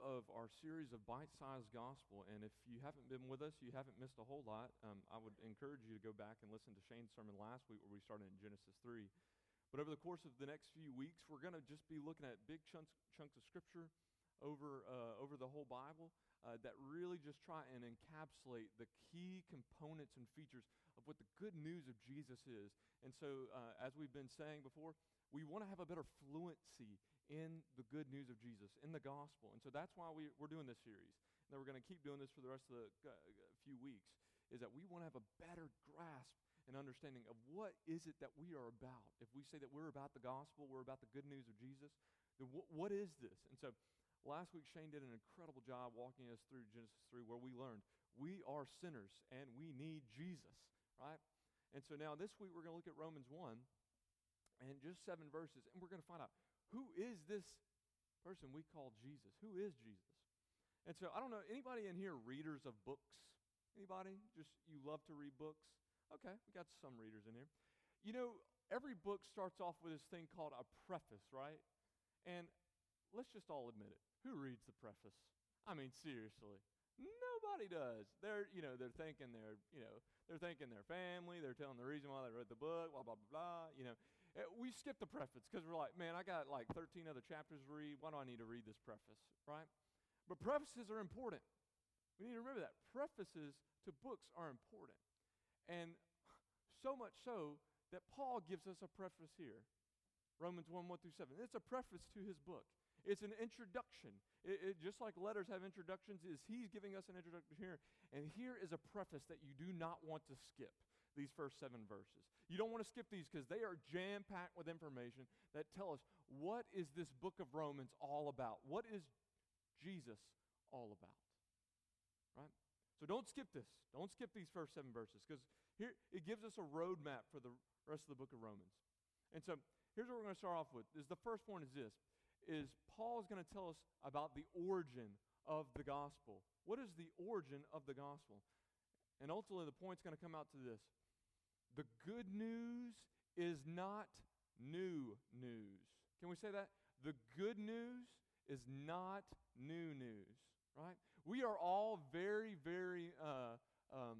of our series of bite sized gospel. And if you haven't been with us, you haven't missed a whole lot. Um, I would encourage you to go back and listen to Shane's sermon last week where we started in Genesis 3. But over the course of the next few weeks, we're going to just be looking at big chunks, chunks of scripture over, uh, over the whole Bible uh, that really just try and encapsulate the key components and features of what the good news of Jesus is. And so, uh, as we've been saying before, we want to have a better fluency in the good news of Jesus, in the gospel. And so that's why we, we're doing this series. And then we're going to keep doing this for the rest of the uh, few weeks, is that we want to have a better grasp and understanding of what is it that we are about. If we say that we're about the gospel, we're about the good news of Jesus, then wh- what is this? And so last week, Shane did an incredible job walking us through Genesis 3, where we learned we are sinners and we need Jesus, right? And so now this week, we're going to look at Romans 1 and just seven verses, and we're going to find out who is this person we call Jesus? Who is Jesus? And so I don't know, anybody in here readers of books? Anybody? Just you love to read books? Okay, we got some readers in here. You know, every book starts off with this thing called a preface, right? And let's just all admit it. Who reads the preface? I mean, seriously. Nobody does. They're, you know, they're thinking they're, you know, they're thinking their family. They're telling the reason why they wrote the book. Blah blah blah blah. You know, Eh, we skip the preface because we're like, man, I got like 13 other chapters to read. Why do I need to read this preface, right? But prefaces are important. We need to remember that prefaces to books are important, and so much so that Paul gives us a preface here, Romans 1 1 through 7. It's a preface to his book. It's an introduction. It, it, just like letters have introductions, is he's giving us an introduction here. And here is a preface that you do not want to skip these first seven verses. You don't want to skip these because they are jam packed with information that tell us what is this book of Romans all about? What is Jesus all about? Right? So don't skip this. Don't skip these first seven verses because here it gives us a roadmap for the rest of the book of Romans. And so here's what we're going to start off with. Is the first point is this is Paul is going to tell us about the origin of the gospel. What is the origin of the gospel? And ultimately, the point's going to come out to this the good news is not new news. Can we say that? The good news is not new news, right? We are all very, very, uh, um,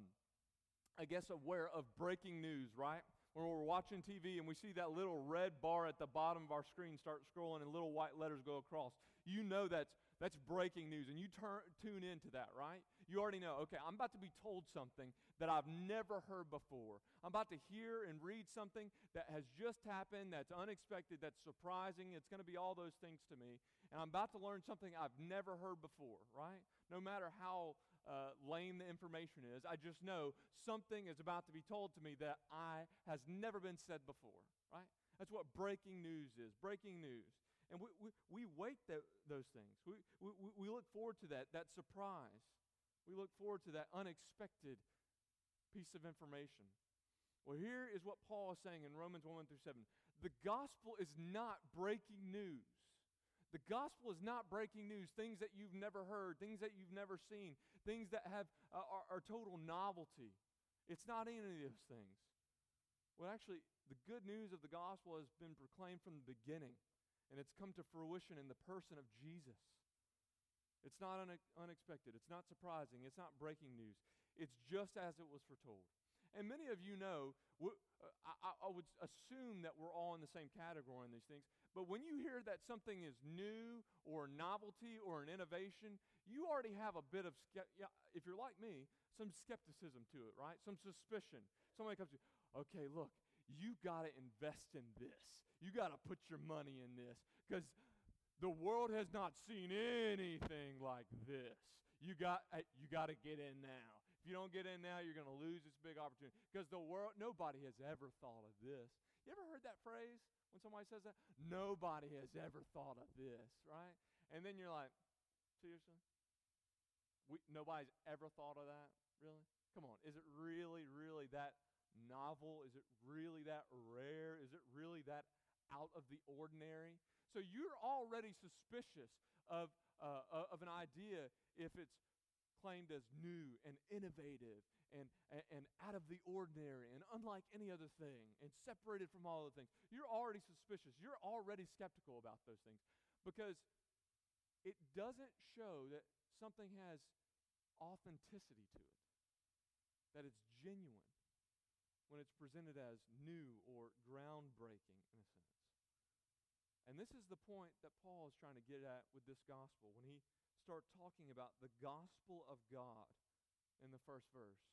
I guess, aware of breaking news, right? when we're watching TV and we see that little red bar at the bottom of our screen start scrolling and little white letters go across, you know that's, that's breaking news. And you turn, tune into that, right? You already know, okay, I'm about to be told something that I've never heard before. I'm about to hear and read something that has just happened, that's unexpected, that's surprising. It's going to be all those things to me. And I'm about to learn something I've never heard before, right? No matter how uh, lame the information is, I just know something is about to be told to me that I has never been said before, right? That's what breaking news is breaking news. And we, we, we wait that, those things. We, we, we look forward to that, that surprise. We look forward to that unexpected piece of information. Well, here is what Paul is saying in Romans 1 through 7. The gospel is not breaking news. The gospel is not breaking news, things that you've never heard, things that you've never seen, things that have, uh, are, are total novelty. It's not any of those things. Well, actually, the good news of the gospel has been proclaimed from the beginning, and it's come to fruition in the person of Jesus. It's not une- unexpected. It's not surprising. It's not breaking news. It's just as it was foretold. And many of you know, uh, I, would assume that we're all in the same category in these things. But when you hear that something is new or a novelty or an innovation, you already have a bit of, if you're like me, some skepticism to it, right? Some suspicion. Somebody comes to you, okay, look, you got to invest in this. You got to put your money in this because the world has not seen anything like this. You got, you got to get in now. If you don't get in now, you're going to lose this big opportunity because the world, nobody has ever thought of this. You ever heard that phrase when somebody says that? Nobody has ever thought of this, right? And then you're like, seriously? We, nobody's ever thought of that? Really? Come on. Is it really, really that novel? Is it really that rare? Is it really that out of the ordinary. So you're already suspicious of, uh, of an idea if it's claimed as new and innovative and, and, and, out of the ordinary and unlike any other thing and separated from all other things. You're already suspicious. You're already skeptical about those things because it doesn't show that something has authenticity to it, that it's genuine when it's presented as new or groundbreaking in a sense. And this is the point that Paul is trying to get at with this gospel when he starts talking about the gospel of God in the first verse.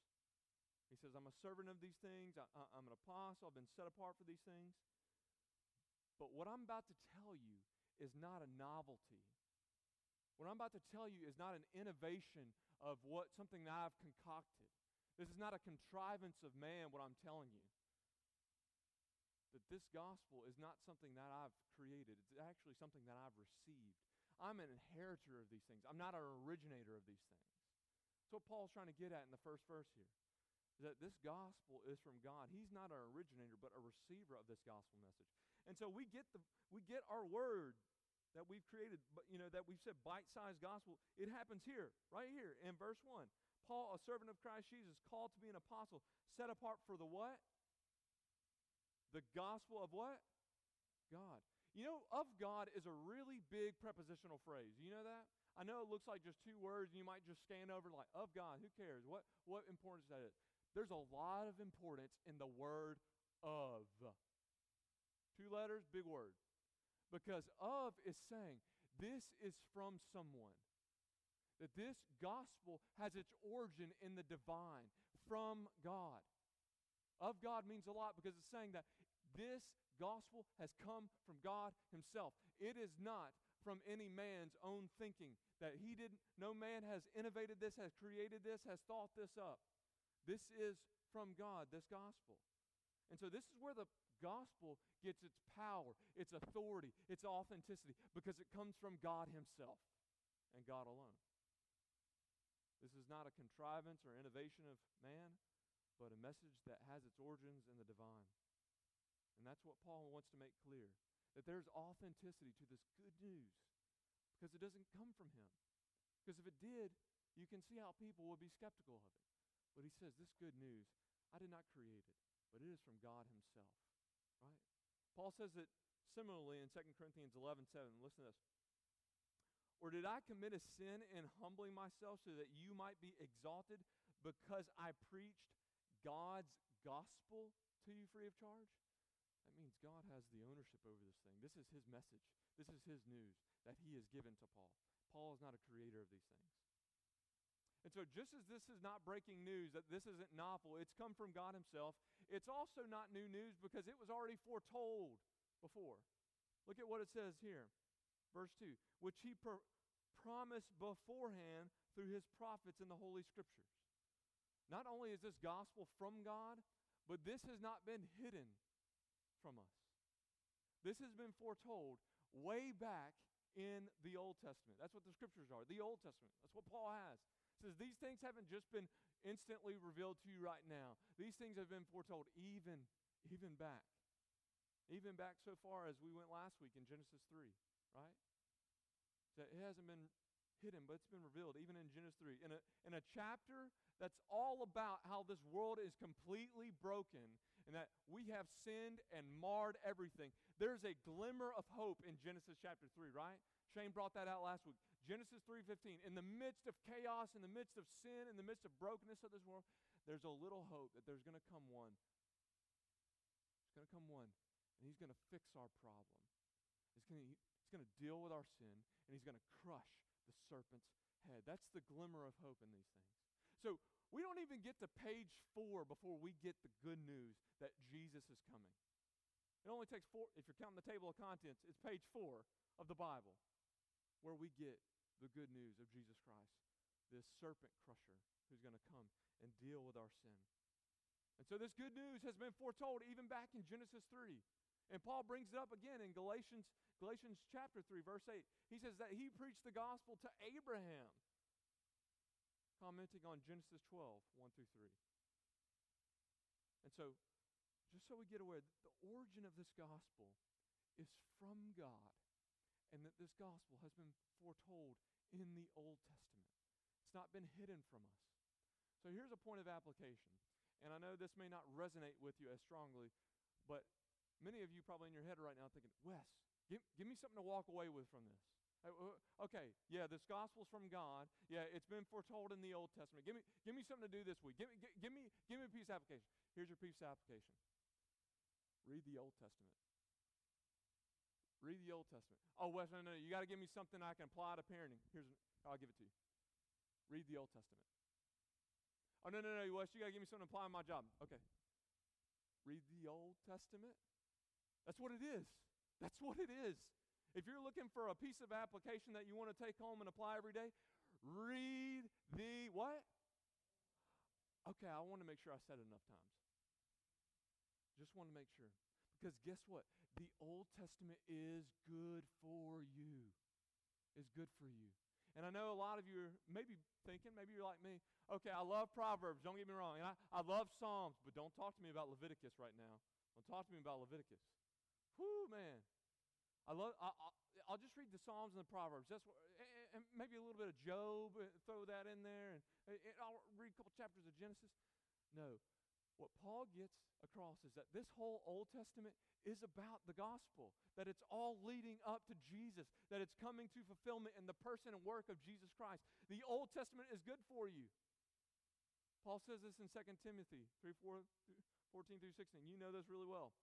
He says, I'm a servant of these things, I, am an apostle, I've been set apart for these things. But what I'm about to tell you is not a novelty. What I'm about to tell you is not an innovation of what something that I've concocted. This is not a contrivance of man, what I'm telling you. That this gospel is not something that I've created, it's actually something that I've received. I'm an inheritor of these things, I'm not an originator of these things. That's what Paul's trying to get at in the first verse here. Is that this gospel is from God. He's not our originator, but a receiver of this gospel message. And so we get the we get our word that we've created, but you know, that we've said bite-sized gospel. It happens here, right here in verse 1. Paul, a servant of Christ Jesus, called to be an apostle, set apart for the what? The gospel of what? God. You know, of God is a really big prepositional phrase. You know that? I know it looks like just two words, and you might just scan over like, of God, who cares? What, what importance that is? There's a lot of importance in the word of. Two letters, big word. Because of is saying, this is from someone that this gospel has its origin in the divine, from God. Of God means a lot because it's saying that this gospel has come from God Himself. It is not from any man's own thinking that He didn't, no man has innovated this, has created this, has thought this up. This is from God, this gospel. And so this is where the gospel gets its power, its authority, its authenticity, because it comes from God Himself and God alone. This is not a contrivance or innovation of man, but a message that has its origins in the divine. And that's what Paul wants to make clear that there's authenticity to this good news because it doesn't come from him. Because if it did, you can see how people would be skeptical of it. But he says, This good news, I did not create it, but it is from God himself. Right? Paul says it similarly in 2 Corinthians 11 7. Listen to this. Or did I commit a sin in humbling myself so that you might be exalted because I preached God's gospel to you free of charge? That means God has the ownership over this thing. This is his message. This is his news that he has given to Paul. Paul is not a creator of these things. And so, just as this is not breaking news, that this isn't novel, it's come from God Himself, it's also not new news because it was already foretold before. Look at what it says here. Verse 2 which he per- promised beforehand through his prophets in the Holy Scriptures. Not only is this gospel from God, but this has not been hidden from us. This has been foretold way back in the Old Testament. That's what the scriptures are, the Old Testament. That's what Paul has. Says these things haven't just been instantly revealed to you right now. These things have been foretold even even back. Even back so far as we went last week in Genesis 3, right? That it hasn't been hidden, but it's been revealed, even in Genesis 3. In a, in a chapter that's all about how this world is completely broken and that we have sinned and marred everything. There's a glimmer of hope in Genesis chapter 3, right? Shane brought that out last week. Genesis 3:15. In the midst of chaos, in the midst of sin, in the midst of brokenness of this world, there's a little hope that there's going to come one. There's going to come one, and he's going to fix our problem. He's going to, going to deal with our sin, and he's going to crush the serpent's head. That's the glimmer of hope in these things. So we don't even get to page four before we get the good news that Jesus is coming. It only takes four, if you're counting the table of contents, it's page four of the Bible where we get the good news of Jesus Christ, this serpent crusher who's going to come and deal with our sin. And so this good news has been foretold even back in Genesis 3. And Paul brings it up again in Galatians, Galatians chapter 3, verse 8. He says that he preached the gospel to Abraham, commenting on Genesis 12, 1 through 3. And so, just so we get aware, the origin of this gospel is from God, and that this gospel has been foretold in the Old Testament. It's not been hidden from us. So here's a point of application. And I know this may not resonate with you as strongly, but Many of you probably in your head right now thinking, Wes, give, give me something to walk away with from this. Okay, yeah, this gospel's from God. Yeah, it's been foretold in the Old Testament. Give me, give me something to do this week. Give me, gi- give me, give me a piece of application. Here's your piece of application. Read the Old Testament. Read the Old Testament. Oh, Wes, no, no, no. You got to give me something I can apply to parenting. Here's, I'll give it to you. Read the Old Testament. Oh, no, no, no, Wes, you got to give me something to apply to my job. Okay. Read the Old Testament. That's what it is. That's what it is. If you're looking for a piece of application that you want to take home and apply every day, read the what? Okay, I want to make sure I said it enough times. Just want to make sure. Because guess what? The Old Testament is good for you. Is good for you. And I know a lot of you are maybe thinking, maybe you're like me, okay, I love Proverbs, don't get me wrong. And I, I love Psalms, but don't talk to me about Leviticus right now. Don't talk to me about Leviticus. Whoo, man. I love. I, I, I'll just read the Psalms and the Proverbs. That's what, and, maybe a little bit of Job. uh, Throw that in there, and, and I'll read a couple chapters of Genesis. No, what Paul gets across is that this whole Old Testament is about the gospel. That it's all leading up to Jesus. That it's coming to fulfillment in the person and work of Jesus Christ. The Old Testament is good for you. Paul says this in 2 Timothy 3, 4, 14 through 16. You know this really well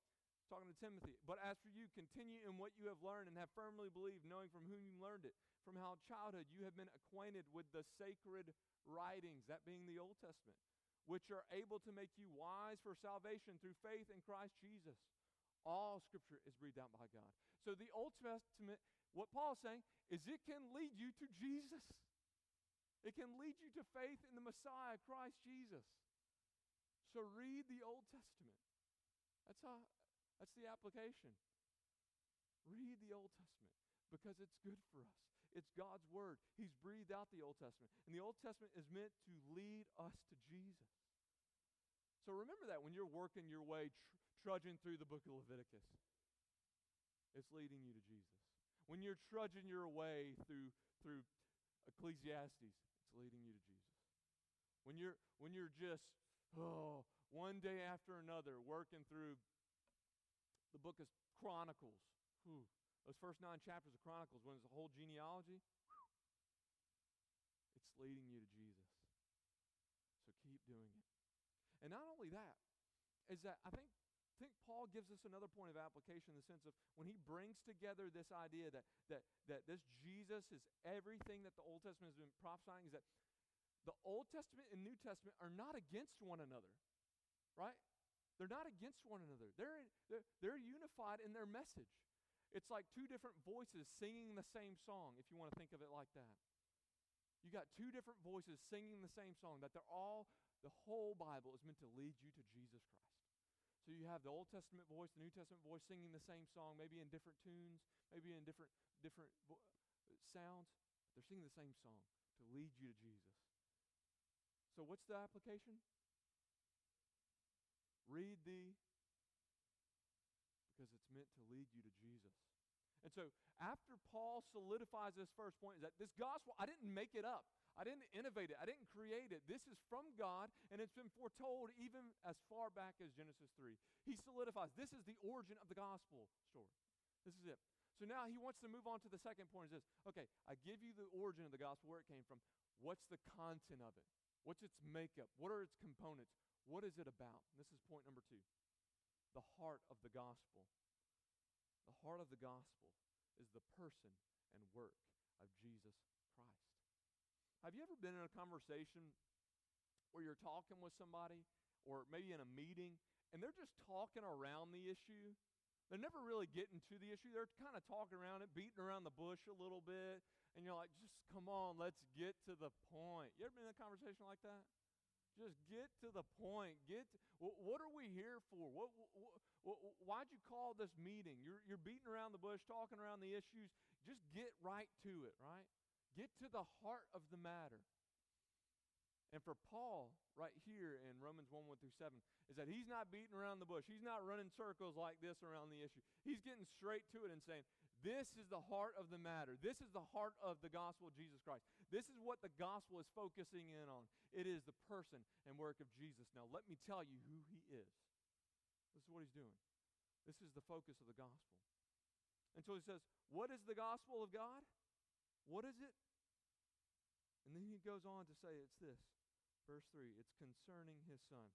talking to Timothy. But as for you, continue in what you have learned and have firmly believed, knowing from whom you learned it. From how childhood you have been acquainted with the sacred writings, that being the Old Testament, which are able to make you wise for salvation through faith in Christ Jesus. All scripture is breathed out by God. So the Old Testament, what Paul's saying is it can lead you to Jesus. It can lead you to faith in the Messiah, Christ Jesus. So read the Old Testament. That's how that's the application. Read the Old Testament because it's good for us. It's God's Word. He's breathed out the Old Testament. And the Old Testament is meant to lead us to Jesus. So remember that when you're working your way, tr- trudging through the book of Leviticus, it's leading you to Jesus. When you're trudging your way through, through Ecclesiastes, it's leading you to Jesus. When you're, when you're just, oh, one day after another, working through the book of Chronicles. Whew. Those first nine chapters of Chronicles, when it's a whole genealogy, whew, it's leading you to Jesus. So keep doing it. And not only that, is that I think think Paul gives us another point of application in the sense of when he brings together this idea that that that this Jesus is everything that the Old Testament has been prophesying is that the Old Testament and New Testament are not against one another. Right? They're not against one another. They're, they're, they're unified in their message. It's like two different voices singing the same song, if you want to think of it like that. You got two different voices singing the same song, that they're all, the whole Bible is meant to lead you to Jesus Christ. So you have the Old Testament voice, the New Testament voice singing the same song, maybe in different tunes, maybe in different, different vo- uh, sounds, but they're singing the same song to lead you to Jesus. So what's the application? Read thee because it's meant to lead you to Jesus. And so, after Paul solidifies this first point, is that this gospel, I didn't make it up. I didn't innovate it. I didn't create it. This is from God, and it's been foretold even as far back as Genesis 3. He solidifies this is the origin of the gospel story. This is it. So now he wants to move on to the second point is this. Okay, I give you the origin of the gospel, where it came from. What's the content of it? What's its makeup? What are its components? What is it about? And this is point number two the heart of the gospel. The heart of the gospel is the person and work of Jesus Christ. Have you ever been in a conversation where you're talking with somebody, or maybe in a meeting, and they're just talking around the issue? They're never really getting to the issue. They're kind of talking around it, beating around the bush a little bit, and you're like, just come on, let's get to the point. You ever been in a conversation like that? Just get to the point. Get to, what are we here for? What, wh- wh- why'd you call this meeting? You're, you're beating around the bush, talking around the issues. Just get right to it, right? Get to the heart of the matter. And for Paul, right here in Romans 1 1 through 7, is that he's not beating around the bush. He's not running circles like this around the issue. He's getting straight to it and saying, This is the heart of the matter. This is the heart of the gospel of Jesus Christ. This is what the gospel is focusing in on. It is the person and work of Jesus. Now, let me tell you who he is. This is what he's doing. This is the focus of the gospel. And so he says, What is the gospel of God? What is it? And then he goes on to say it's this. Verse 3 it's concerning his son.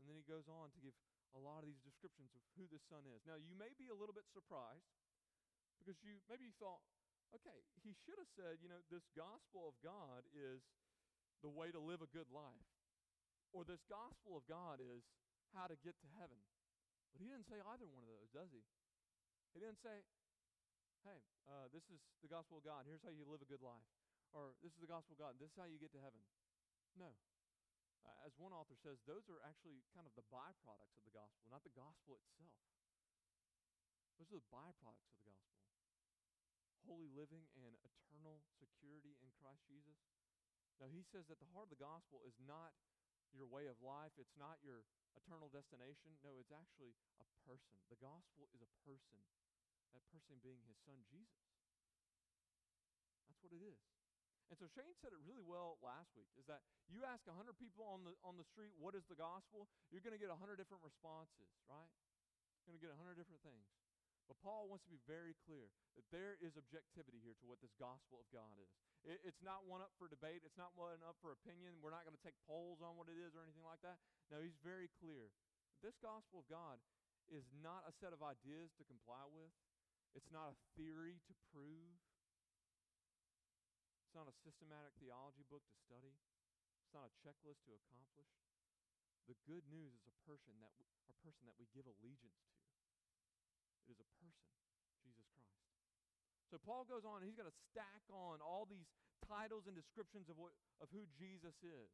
And then he goes on to give a lot of these descriptions of who this son is. Now, you may be a little bit surprised because you maybe you thought, okay, he should have said, you know, this gospel of God is the way to live a good life. Or this gospel of God is how to get to heaven. But he didn't say either one of those, does he? He didn't say, hey, uh, this is the gospel of God. Here's how you live a good life. Or this is the gospel of God. This is how you get to heaven. No. Uh, as one author says, those are actually kind of the byproducts of the gospel, not the gospel itself. Those are the byproducts of the gospel holy living and eternal security in Christ Jesus. Now, he says that the heart of the gospel is not your way of life, it's not your eternal destination. No, it's actually a person. The gospel is a person, that person being his son, Jesus. That's what it is. And so Shane said it really well last week is that you ask 100 people on the, on the street, what is the gospel? You're going to get 100 different responses, right? You're going to get 100 different things. But Paul wants to be very clear that there is objectivity here to what this gospel of God is. It, it's not one up for debate, it's not one up for opinion. We're not going to take polls on what it is or anything like that. No, he's very clear. This gospel of God is not a set of ideas to comply with, it's not a theory to prove, it's not a systematic theology book to study, it's not a checklist to accomplish. The good news is a person that w- a person that we give allegiance to. It is a person, Jesus Christ. So Paul goes on and he's going to stack on all these titles and descriptions of, what, of who Jesus is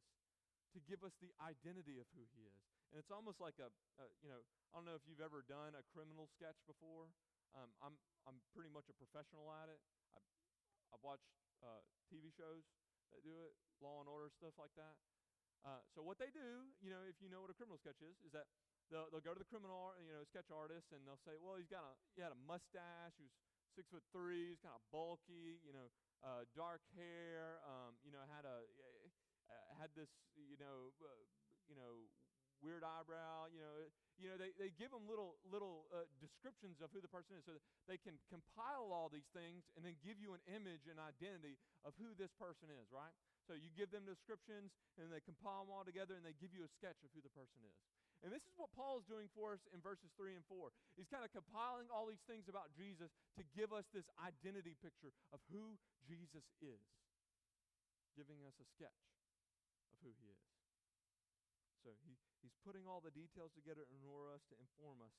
to give us the identity of who he is. And it's almost like a, a you know, I don't know if you've ever done a criminal sketch before. Um, I'm, I'm pretty much a professional at it. I, I've watched uh, TV shows that do it, Law and Order, stuff like that. Uh, so what they do, you know, if you know what a criminal sketch is, is that they'll, they'll go to the criminal, you know, sketch artist, and they'll say, well, he's got a, he had a mustache, he was six foot three, he's kind of bulky, you know, uh, dark hair, um, you know, had a, uh, had this, you know, uh, you know, weird eyebrow, you know, you know, they, they give them little little uh, descriptions of who the person is, so they can compile all these things and then give you an image and identity of who this person is, right? So you give them descriptions, and they compile them all together, and they give you a sketch of who the person is. And this is what Paul is doing for us in verses 3 and 4. He's kind of compiling all these things about Jesus to give us this identity picture of who Jesus is, giving us a sketch of who he is. So he, he's putting all the details together in order us to inform us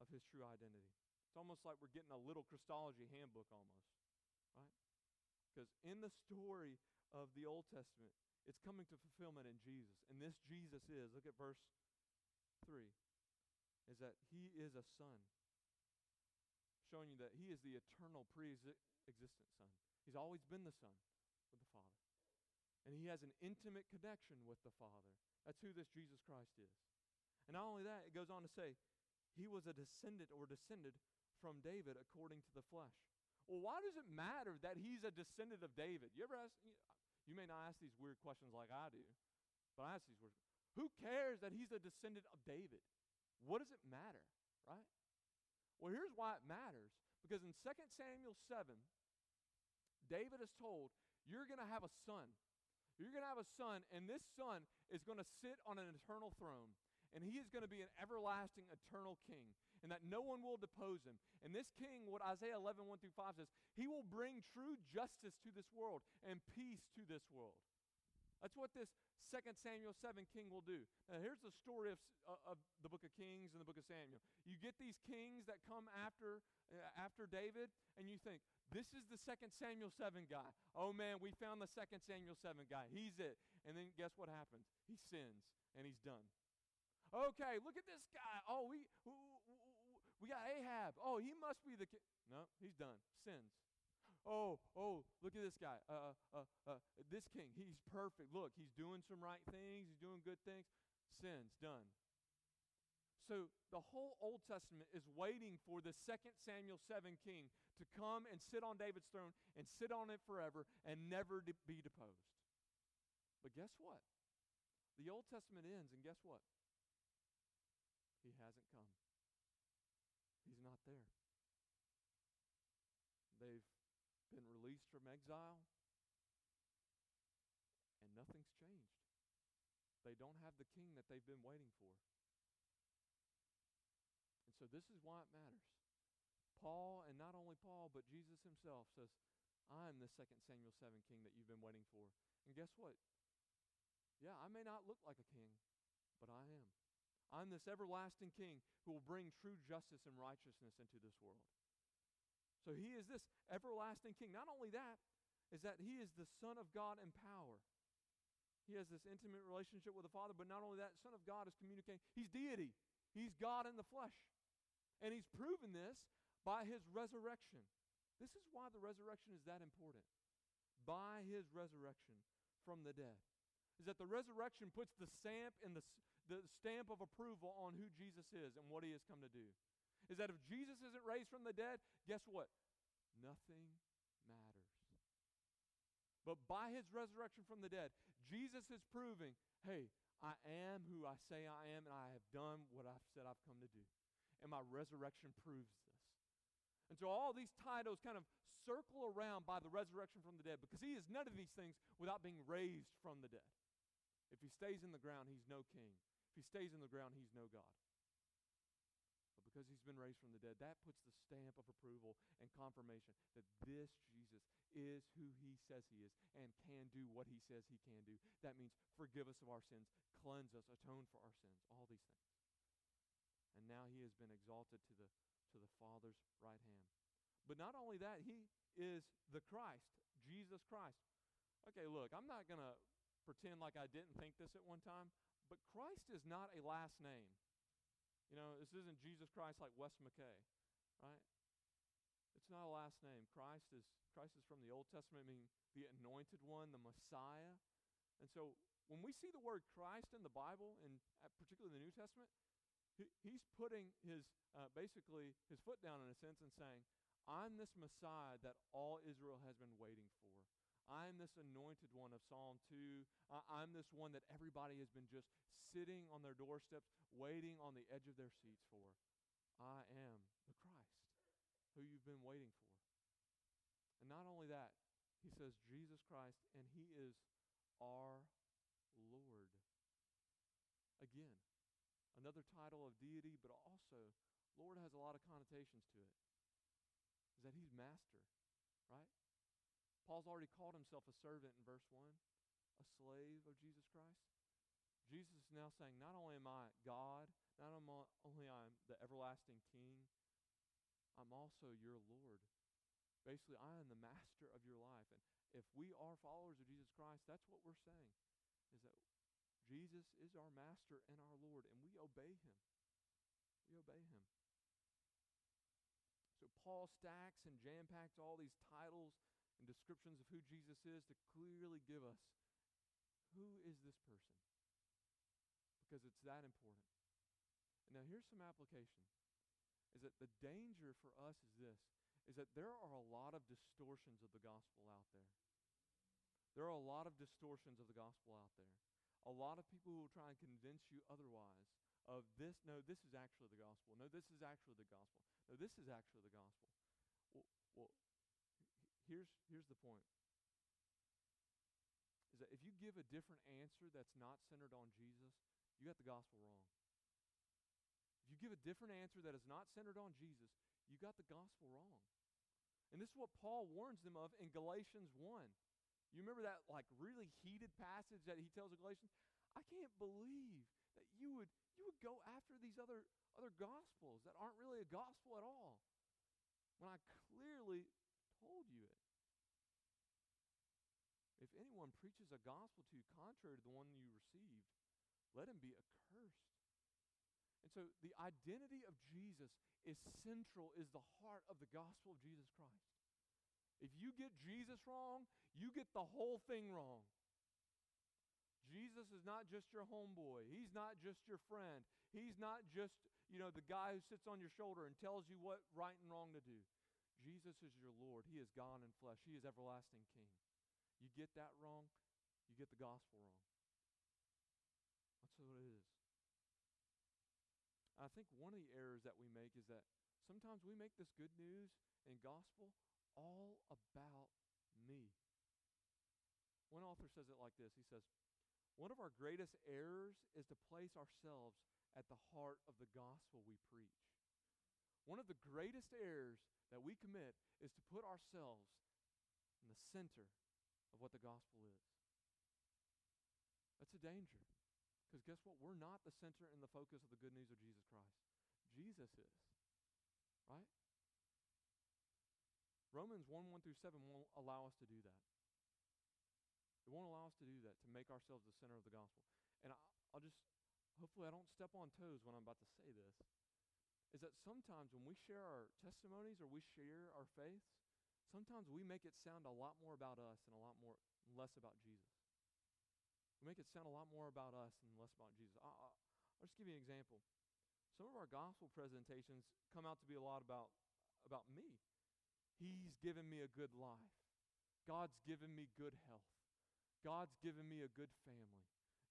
of his true identity. It's almost like we're getting a little Christology handbook almost, right? Because in the story of the Old Testament, it's coming to fulfillment in Jesus. And this Jesus is, look at verse 3, is that he is a son, showing you that he is the eternal, pre existent son. He's always been the son with the Father. And he has an intimate connection with the Father. That's who this Jesus Christ is. And not only that, it goes on to say, he was a descendant or descended from David according to the flesh. Well, why does it matter that he's a descendant of David? You ever ask, you may not ask these weird questions like I do, but I ask these weird Who cares that he's a descendant of David? What does it matter, right? Well, here's why it matters. Because in 2 Samuel 7, David is told, You're going to have a son. You're going to have a son, and this son is going to sit on an eternal throne and he is going to be an everlasting, eternal king, and that no one will depose him. And this king, what Isaiah 11, 1 through 5 says, he will bring true justice to this world and peace to this world. That's what this 2 Samuel 7 king will do. Now, here's the story of, uh, of the book of Kings and the book of Samuel. You get these kings that come after, uh, after David, and you think, this is the 2 Samuel 7 guy. Oh man, we found the 2 Samuel 7 guy. He's it. And then guess what happens? He sins, and he's done. Okay, look at this guy. Oh, we we got Ahab. Oh, he must be the king. No, he's done. Sins. Oh, oh, look at this guy. Uh, uh, uh, this king. He's perfect. Look, he's doing some right things. He's doing good things. Sins. Done. So the whole Old Testament is waiting for the second Samuel 7 king to come and sit on David's throne and sit on it forever and never de- be deposed. But guess what? The Old Testament ends, and guess what? He hasn't come. He's not there. They've been released from exile, and nothing's changed. They don't have the king that they've been waiting for. And so this is why it matters. Paul, and not only Paul, but Jesus himself says, I'm the second Samuel 7 king that you've been waiting for. And guess what? Yeah, I may not look like a king, but I am. I'm this everlasting king who will bring true justice and righteousness into this world. So he is this everlasting king. Not only that, is that he is the Son of God in power. He has this intimate relationship with the Father, but not only that, Son of God is communicating. He's deity, he's God in the flesh. And he's proven this by his resurrection. This is why the resurrection is that important. By his resurrection from the dead. Is that the resurrection puts the stamp in the, the stamp of approval on who Jesus is and what he has come to do. Is that if Jesus isn't raised from the dead, guess what? Nothing matters. But by his resurrection from the dead, Jesus is proving hey, I am who I say I am, and I have done what I've said I've come to do. And my resurrection proves this. And so all these titles kind of circle around by the resurrection from the dead because he is none of these things without being raised from the dead. If he stays in the ground, he's no king. If he stays in the ground, he's no God. Because he's been raised from the dead, that puts the stamp of approval and confirmation that this Jesus is who he says he is and can do what he says he can do. That means forgive us of our sins, cleanse us, atone for our sins, all these things. And now he has been exalted to the, to the Father's right hand. But not only that, he is the Christ, Jesus Christ. Okay, look, I'm not going to pretend like I didn't think this at one time, but Christ is not a last name. You know, this isn't Jesus Christ like Wes McKay, right? It's not a last name. Christ is Christ is from the Old Testament, meaning the anointed one, the Messiah. And so when we see the word Christ in the Bible, and particularly the New Testament, he, he's putting his uh, basically his foot down in a sense and saying, "I'm this Messiah that all Israel has been waiting for. I'm this anointed one of Psalm 2. Uh, I'm this one that everybody has been just sitting on their doorsteps, waiting on the edge of their seats for. I am the Christ who you've been waiting for. And not only that, he says Jesus Christ, and he is our Lord. Again, another title of deity, but also, Lord has a lot of connotations to it. Is that he's master, right? Paul's already called himself a servant in verse 1, a slave of Jesus Christ. Jesus is now saying, Not only am I God, not only am I'm the everlasting King, I'm also your Lord. Basically, I am the master of your life. And if we are followers of Jesus Christ, that's what we're saying, is that Jesus is our master and our Lord, and we obey him. We obey him. So Paul stacks and jam packs all these titles and descriptions of who Jesus is to clearly give us who is this person? Because it's that important. And now here's some application. Is that the danger for us is this is that there are a lot of distortions of the gospel out there. There are a lot of distortions of the gospel out there. A lot of people who will try and convince you otherwise of this. No, this is actually the gospel. No, this is actually the gospel. No, this is actually the gospel. Well, well here's, here's the point is that if you give a different answer that's not centered on Jesus, you got the gospel wrong. If you give a different answer that is not centered on Jesus, you got the gospel wrong. And this is what Paul warns them of in Galatians 1. You remember that like really heated passage that he tells the Galatians? I can't believe that you would you would go after these other other gospels that aren't really a gospel at all. When I clearly told you. If anyone preaches a gospel to you contrary to the one you received, let him be accursed. And so the identity of Jesus is central, is the heart of the gospel of Jesus Christ. If you get Jesus wrong, you get the whole thing wrong. Jesus is not just your homeboy. He's not just your friend. He's not just, you know, the guy who sits on your shoulder and tells you what right and wrong to do. Jesus is your Lord. He is God in flesh. He is everlasting King. You get that wrong, you get the gospel wrong. That's what it is. I think one of the errors that we make is that sometimes we make this good news and gospel all about me. One author says it like this He says, One of our greatest errors is to place ourselves at the heart of the gospel we preach. One of the greatest errors that we commit is to put ourselves in the center of what the gospel is. That's a danger. Because guess what? We're not the center and the focus of the good news of Jesus Christ. Jesus is. Right? Romans 1 1 through 7 won't allow us to do that. It won't allow us to do that, to make ourselves the center of the gospel. And I, I'll just, hopefully, I don't step on toes when I'm about to say this. Is that sometimes when we share our testimonies or we share our faiths, sometimes we make it sound a lot more about us and a lot more less about Jesus. We make it sound a lot more about us and less about Jesus. I, I, I'll just give you an example. Some of our gospel presentations come out to be a lot about, about me. He's given me a good life. God's given me good health. God's given me a good family.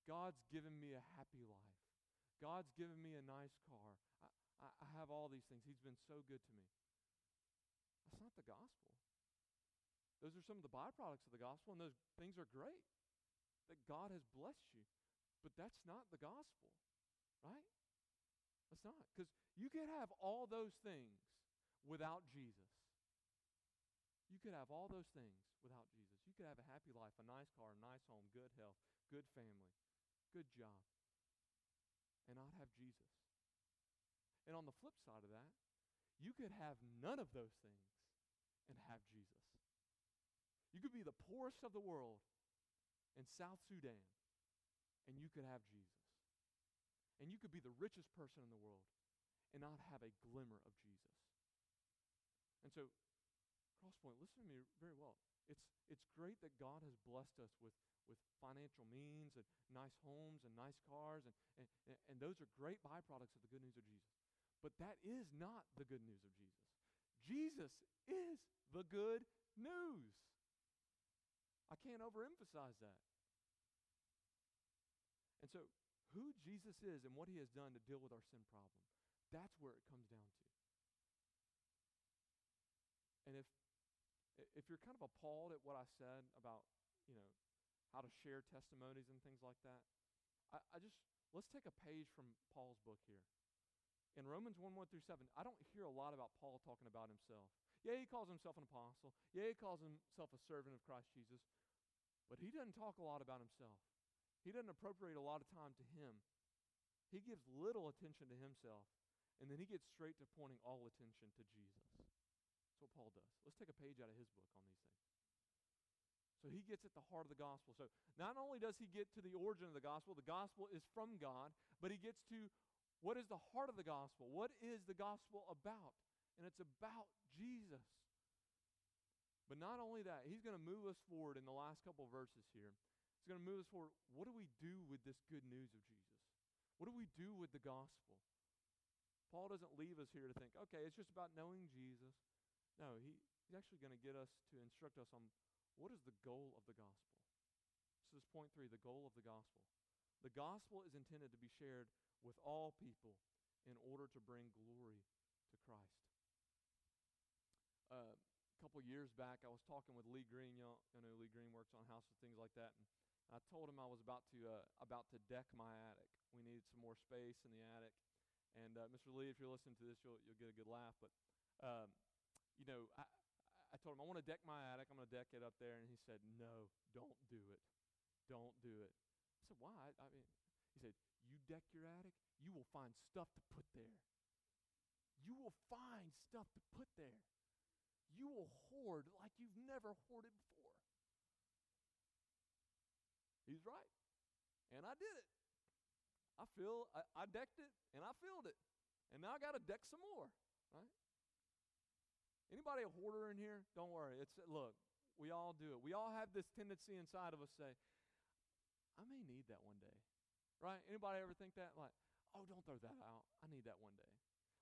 God's given me a happy life. God's given me a nice car. I, I, I have all these things. He's been so good to me. That's not the gospel. Those are some of the byproducts of the gospel, and those things are great that God has blessed you. But that's not the gospel, right? That's not. Because you could have all those things without Jesus. You could have all those things without Jesus. You could have a happy life, a nice car, a nice home, good health, good family, good job, and not have Jesus. And on the flip side of that, you could have none of those things and have Jesus. You could be the poorest of the world in South Sudan, and you could have Jesus. And you could be the richest person in the world and not have a glimmer of Jesus. And so Crosspoint, listen to me very well. It's, it's great that God has blessed us with, with financial means and nice homes and nice cars, and, and, and those are great byproducts of the good news of Jesus. But that is not the good news of Jesus. Jesus is the good news. I can't overemphasize that. And so, who Jesus is and what he has done to deal with our sin problem, that's where it comes down to. And if if you're kind of appalled at what I said about, you know, how to share testimonies and things like that, I, I just, let's take a page from Paul's book here. In Romans 1 1 through 7, I don't hear a lot about Paul talking about himself. Yeah, he calls himself an apostle. Yeah, he calls himself a servant of Christ Jesus. But he doesn't talk a lot about himself. He doesn't appropriate a lot of time to him. He gives little attention to himself, and then he gets straight to pointing all attention to Jesus. That's what Paul does. Let's take a page out of his book on these things. So he gets at the heart of the gospel. So not only does he get to the origin of the gospel, the gospel is from God, but he gets to what is the heart of the gospel? What is the gospel about? And it's about Jesus. But not only that, he's going to move us forward in the last couple verses here. He's going to move us forward. What do we do with this good news of Jesus? What do we do with the gospel? Paul doesn't leave us here to think, okay, it's just about knowing Jesus. No, he, he's actually going to get us to instruct us on what is the goal of the gospel. This is point three the goal of the gospel. The gospel is intended to be shared with all people in order to bring glory to Christ. Uh, a couple years back, I was talking with Lee Green. You know, I know Lee Green works on houses, and things like that. And I told him I was about to uh, about to deck my attic. We needed some more space in the attic. And uh, Mr. Lee, if you're listening to this, you'll you'll get a good laugh. But um, you know, I, I told him, I want to deck my attic. I'm going to deck it up there. And he said, No, don't do it. Don't do it. I said, Why? I mean, he said, You deck your attic, you will find stuff to put there. You will find stuff to put there. You will hoard like you've never hoarded before. He's right. And I did it. I feel I, I decked it and I filled it. And now I got to deck some more, right? Anybody a hoarder in here? Don't worry. It's look, we all do it. We all have this tendency inside of us say, I may need that one day. Right? Anybody ever think that? Like, oh, don't throw that out. I need that one day.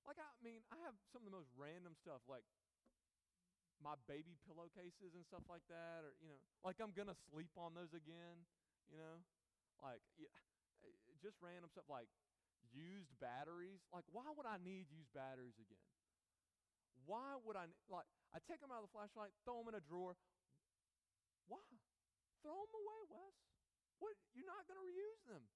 Like, I mean, I have some of the most random stuff, like my baby pillowcases and stuff like that, or, you know, like I'm to sleep on those again, you know? Like, yeah, just random stuff like used batteries. Like, why would I need used batteries again? why would I, like, I take them out of the flashlight, throw them in a drawer. Why? Throw them away, Wes. What? You're not to reuse them.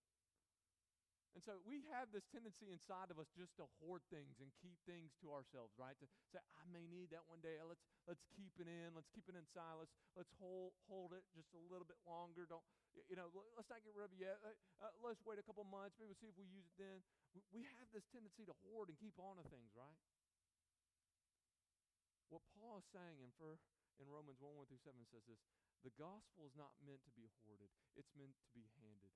And so we have this tendency inside of us just to hoard things and keep things to ourselves, right? To say, I may need that one day. Let's let's keep it in. Let's keep it inside. Let's let's hold hold it just a little bit longer. Don't you know? Let's not get rid of it yet. Uh, let's wait a couple months. Maybe we'll see if we use it then. We, we have this tendency to hoard and keep on to things, right? What Paul is saying in for in Romans 1 1 through 7 says this the gospel is not meant to be hoarded, it's meant to be handed.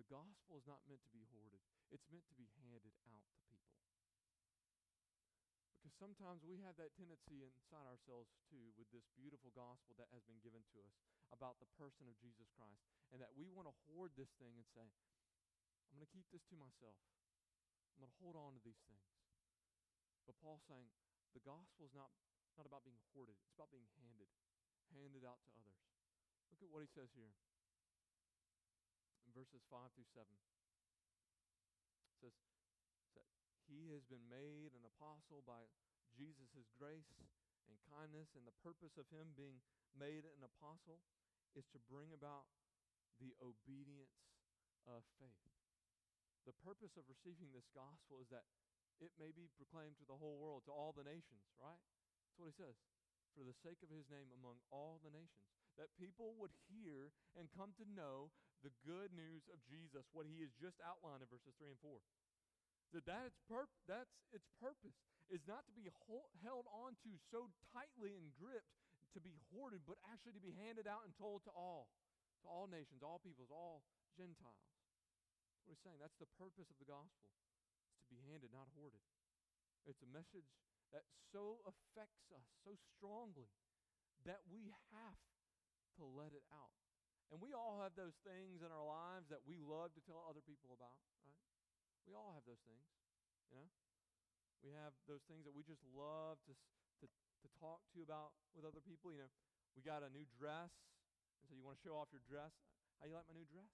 The gospel is not meant to be hoarded, it's meant to be handed out to people. Because sometimes we have that tendency inside ourselves too with this beautiful gospel that has been given to us about the person of Jesus Christ, and that we want to hoard this thing and say, I'm going to keep this to myself. I'm going to hold on to these things. But Paul's saying the gospel is not, not about being hoarded, it's about being handed, handed out to others. Look at what he says here verses 5 through 7. It says that he has been made an apostle by Jesus' grace and kindness, and the purpose of him being made an apostle is to bring about the obedience of faith. The purpose of receiving this gospel is that it may be proclaimed to the whole world, to all the nations, right? That's what he says. For the sake of his name among all the nations that people would hear and come to know the good news of Jesus, what he has just outlined in verses 3 and 4. That, that it's that's its purpose is not to be hold, held on to so tightly and gripped to be hoarded, but actually to be handed out and told to all, to all nations, all peoples, all Gentiles. That's what he's saying. That's the purpose of the gospel. It's to be handed, not hoarded. It's a message that so affects us so strongly that we have to let it out. And we all have those things in our lives that we love to tell other people about, right? We all have those things, you know? We have those things that we just love to, to, to talk to about with other people. You know, we got a new dress, and so you want to show off your dress. How you like my new dress?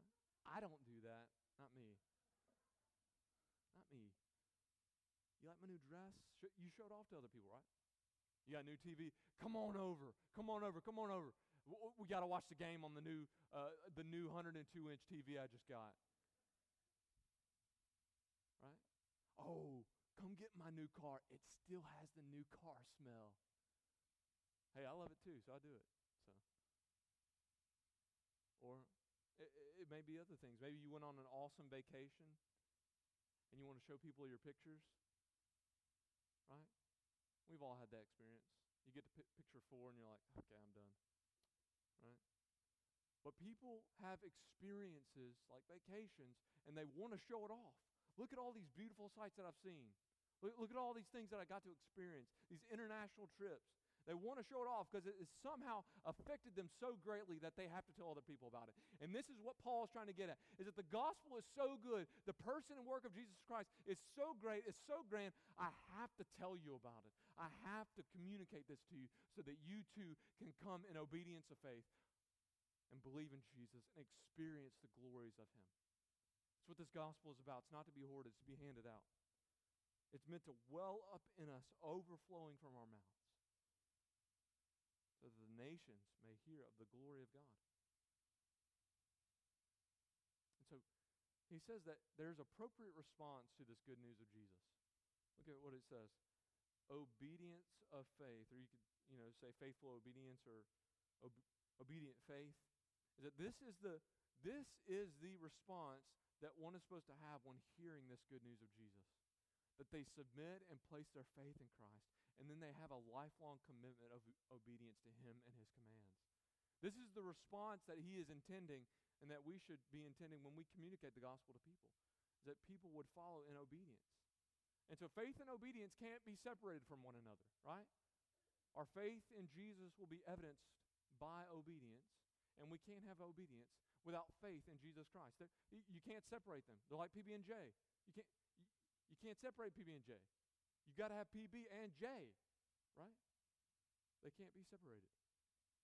Right? I don't do that. Not me. Not me. You like my new dress? Sh- you showed off to other people, right? You got a new TV? Come on over. Come on over. Come on over. We got to watch the game on the new, uh, the new 102 inch TV I just got. Right? Oh, come get my new car. It still has the new car smell. Hey, I love it too, so I do it. So, or it, it may be other things. Maybe you went on an awesome vacation, and you want to show people your pictures. Right? We've all had that experience. You get to p- picture four and you're like, okay, I'm done. Right? But people have experiences like vacations and they want to show it off. Look at all these beautiful sights that I've seen. Look, look at all these things that I got to experience, these international trips. They want to show it off because it has somehow affected them so greatly that they have to tell other people about it. And this is what Paul is trying to get at is that the gospel is so good, the person and work of Jesus Christ is so great, it's so grand, I have to tell you about it. I have to communicate this to you so that you too can come in obedience of faith and believe in Jesus and experience the glories of him. That's what this gospel is about. It's not to be hoarded, it's to be handed out. It's meant to well up in us, overflowing from our mouths so that the nations may hear of the glory of God. And so he says that there's appropriate response to this good news of Jesus. Look at what it says. Obedience of faith, or you could, you know, say faithful obedience or ob- obedient faith. Is that this is the this is the response that one is supposed to have when hearing this good news of Jesus that they submit and place their faith in Christ, and then they have a lifelong commitment of obedience to Him and His commands. This is the response that He is intending and that we should be intending when we communicate the gospel to people, is that people would follow in obedience. And so faith and obedience can't be separated from one another, right? Our faith in Jesus will be evidenced by obedience, and we can't have obedience without faith in Jesus Christ. They're, you can't separate them. They're like PB and J. You can't you can't separate PB and J. You got to have PB and J, right? They can't be separated.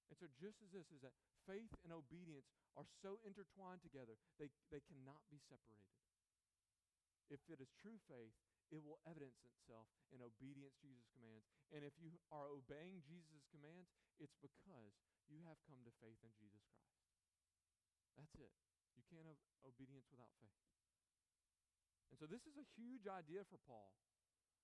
And so, just as this is that faith and obedience are so intertwined together, they, they cannot be separated. If it is true faith, it will evidence itself in obedience to Jesus' commands. And if you are obeying Jesus' commands, it's because you have come to faith in Jesus Christ. That's it. You can't have obedience without faith. And so this is a huge idea for Paul.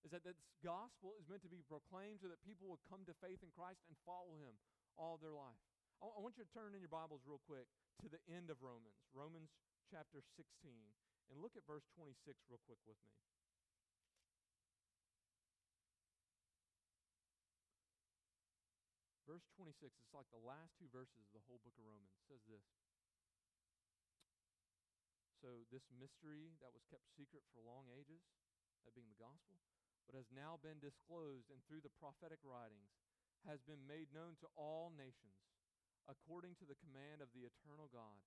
Is that this gospel is meant to be proclaimed so that people will come to faith in Christ and follow him all their life. I, I want you to turn in your Bibles real quick to the end of Romans, Romans chapter 16, and look at verse 26 real quick with me. Verse 26 it's like the last two verses of the whole book of Romans. Says this. So, this mystery that was kept secret for long ages, that being the gospel, but has now been disclosed and through the prophetic writings has been made known to all nations according to the command of the eternal God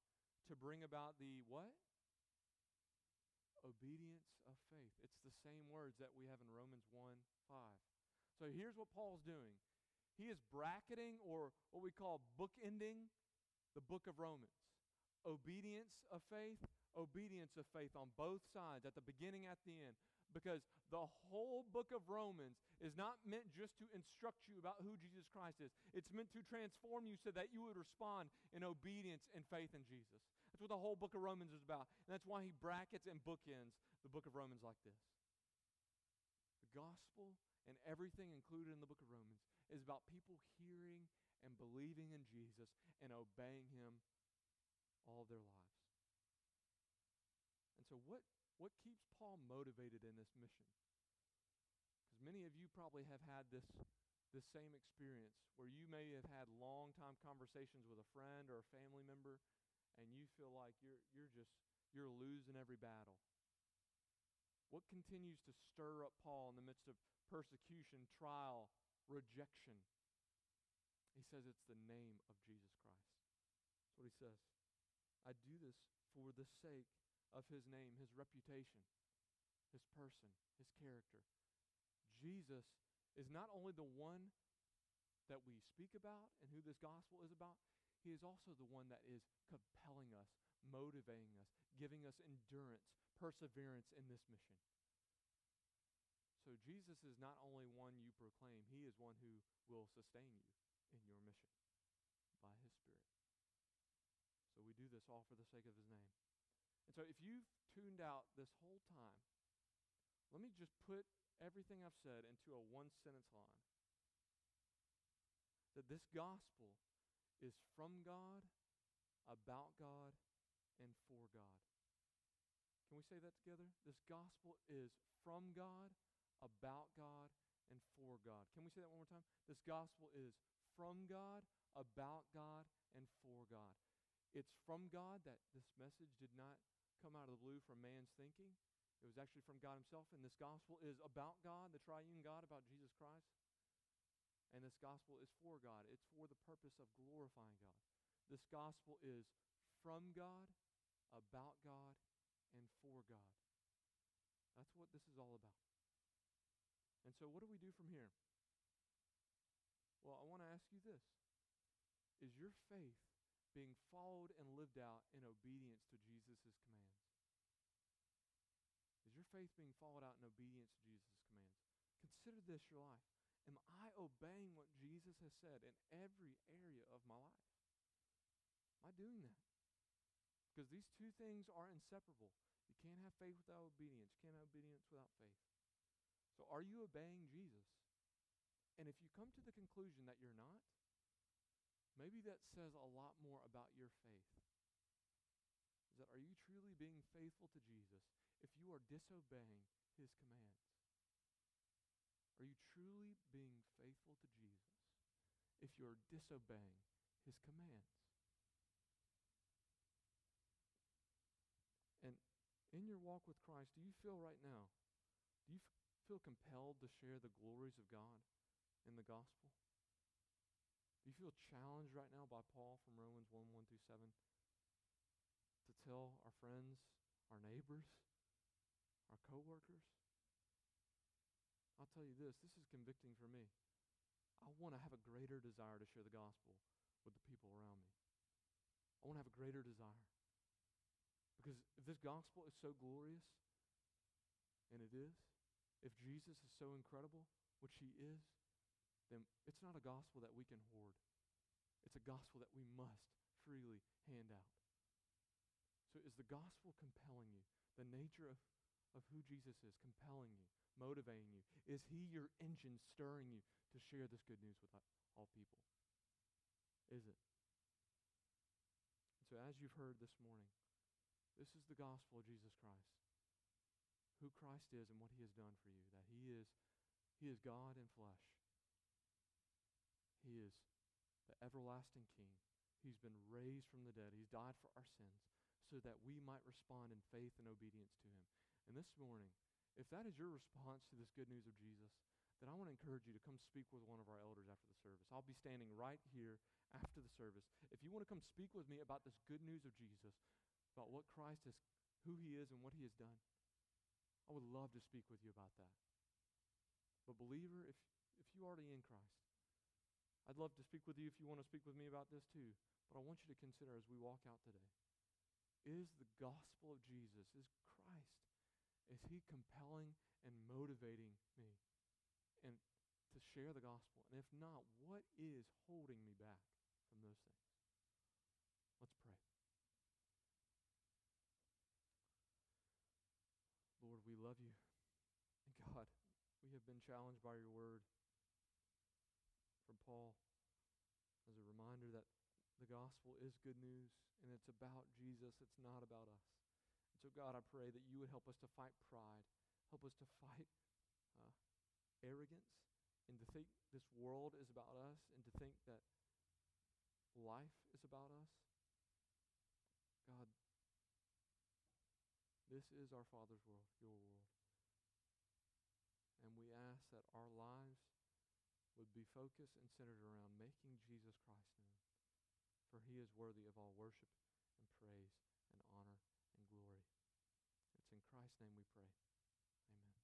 to bring about the what? Obedience of faith. It's the same words that we have in Romans 1 5. So here's what Paul's doing he is bracketing or what we call bookending the book of Romans. Obedience of faith, obedience of faith on both sides, at the beginning, at the end. Because the whole book of Romans is not meant just to instruct you about who Jesus Christ is. It's meant to transform you so that you would respond in obedience and faith in Jesus. That's what the whole book of Romans is about. And that's why he brackets and bookends the book of Romans like this. The gospel and everything included in the book of Romans is about people hearing and believing in Jesus and obeying him all their lives. And so, what, what keeps Paul motivated in this mission? Because many of you probably have had this, this same experience where you may have had long time conversations with a friend or a family member and you feel like you're, you're just you're losing every battle. What continues to stir up Paul in the midst of persecution, trial, rejection. He says it's the name of Jesus Christ. That's what he says. I do this for the sake of his name, his reputation, his person, his character. Jesus is not only the one that we speak about and who this gospel is about, he is also the one that is compelling us, motivating us, giving us endurance, perseverance in this mission. So Jesus is not only one you proclaim, he is one who will sustain you in your mission by his Spirit. So we do this all for the sake of his name. And so if you've tuned out this whole time, let me just put everything I've said into a one sentence line. That this gospel is from God, about God, and for God. Can we say that together? This gospel is from God, about God, and for God. Can we say that one more time? This gospel is from God, about God, and for God. It's from God that this message did not come out of the blue from man's thinking. It was actually from God Himself. And this gospel is about God, the triune God, about Jesus Christ. And this gospel is for God. It's for the purpose of glorifying God. This gospel is from God, about God, and for God. That's what this is all about. And so, what do we do from here? Well, I want to ask you this Is your faith being followed and lived out in obedience to Jesus' commands? Is your faith being followed out in obedience to Jesus' commands? Consider this your life. Am I obeying what Jesus has said in every area of my life? Am I doing that? Because these two things are inseparable. You can't have faith without obedience. You can't have obedience without faith. So, are you obeying Jesus? And if you come to the conclusion that you're not, maybe that says a lot more about your faith. Is that are you truly being faithful to Jesus if you are disobeying his commands? Are you truly being faithful to Jesus if you're disobeying his commands? And in your walk with Christ, do you feel right now, do you feel compelled to share the glories of God in the gospel? Do you feel challenged right now by Paul from Romans 1 1 through 7 to tell our friends, our neighbors, our coworkers? I'll tell you this this is convicting for me. I want to have a greater desire to share the gospel with the people around me. I want to have a greater desire. Because if this gospel is so glorious, and it is, If Jesus is so incredible, which he is, then it's not a gospel that we can hoard. It's a gospel that we must freely hand out. So is the gospel compelling you? The nature of, of who Jesus is compelling you, motivating you? Is he your engine stirring you to share this good news with all people? Is it? And so as you've heard this morning, this is the gospel of Jesus Christ. Who Christ is and what he has done for you. That he is, he is God in flesh. He is the everlasting King. He's been raised from the dead. He's died for our sins so that we might respond in faith and obedience to him. And this morning, if that is your response to this good news of Jesus, then I want to encourage you to come speak with one of our elders after the service. I'll be standing right here after the service. If you want to come speak with me about this good news of Jesus, about what Christ is, who he is, and what he has done, I would love to speak with you about that. But, believer, if, if you are already in Christ, I'd love to speak with you if you want to speak with me about this too. But I want you to consider as we walk out today is the gospel of Jesus, is Christ, is he compelling and motivating me and to share the gospel? And if not, what is holding me back from those things? Let's pray. Lord, we love you. And God, we have been challenged by your word from Paul as a reminder that the gospel is good news and it's about Jesus, it's not about us. And so, God, I pray that you would help us to fight pride, help us to fight uh, arrogance, and to think this world is about us, and to think that life is about us. God, this is our Father's world, your world. Ask that our lives would be focused and centered around making Jesus Christ known. For he is worthy of all worship and praise and honor and glory. It's in Christ's name we pray. Amen.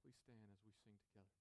Please stand as we sing together.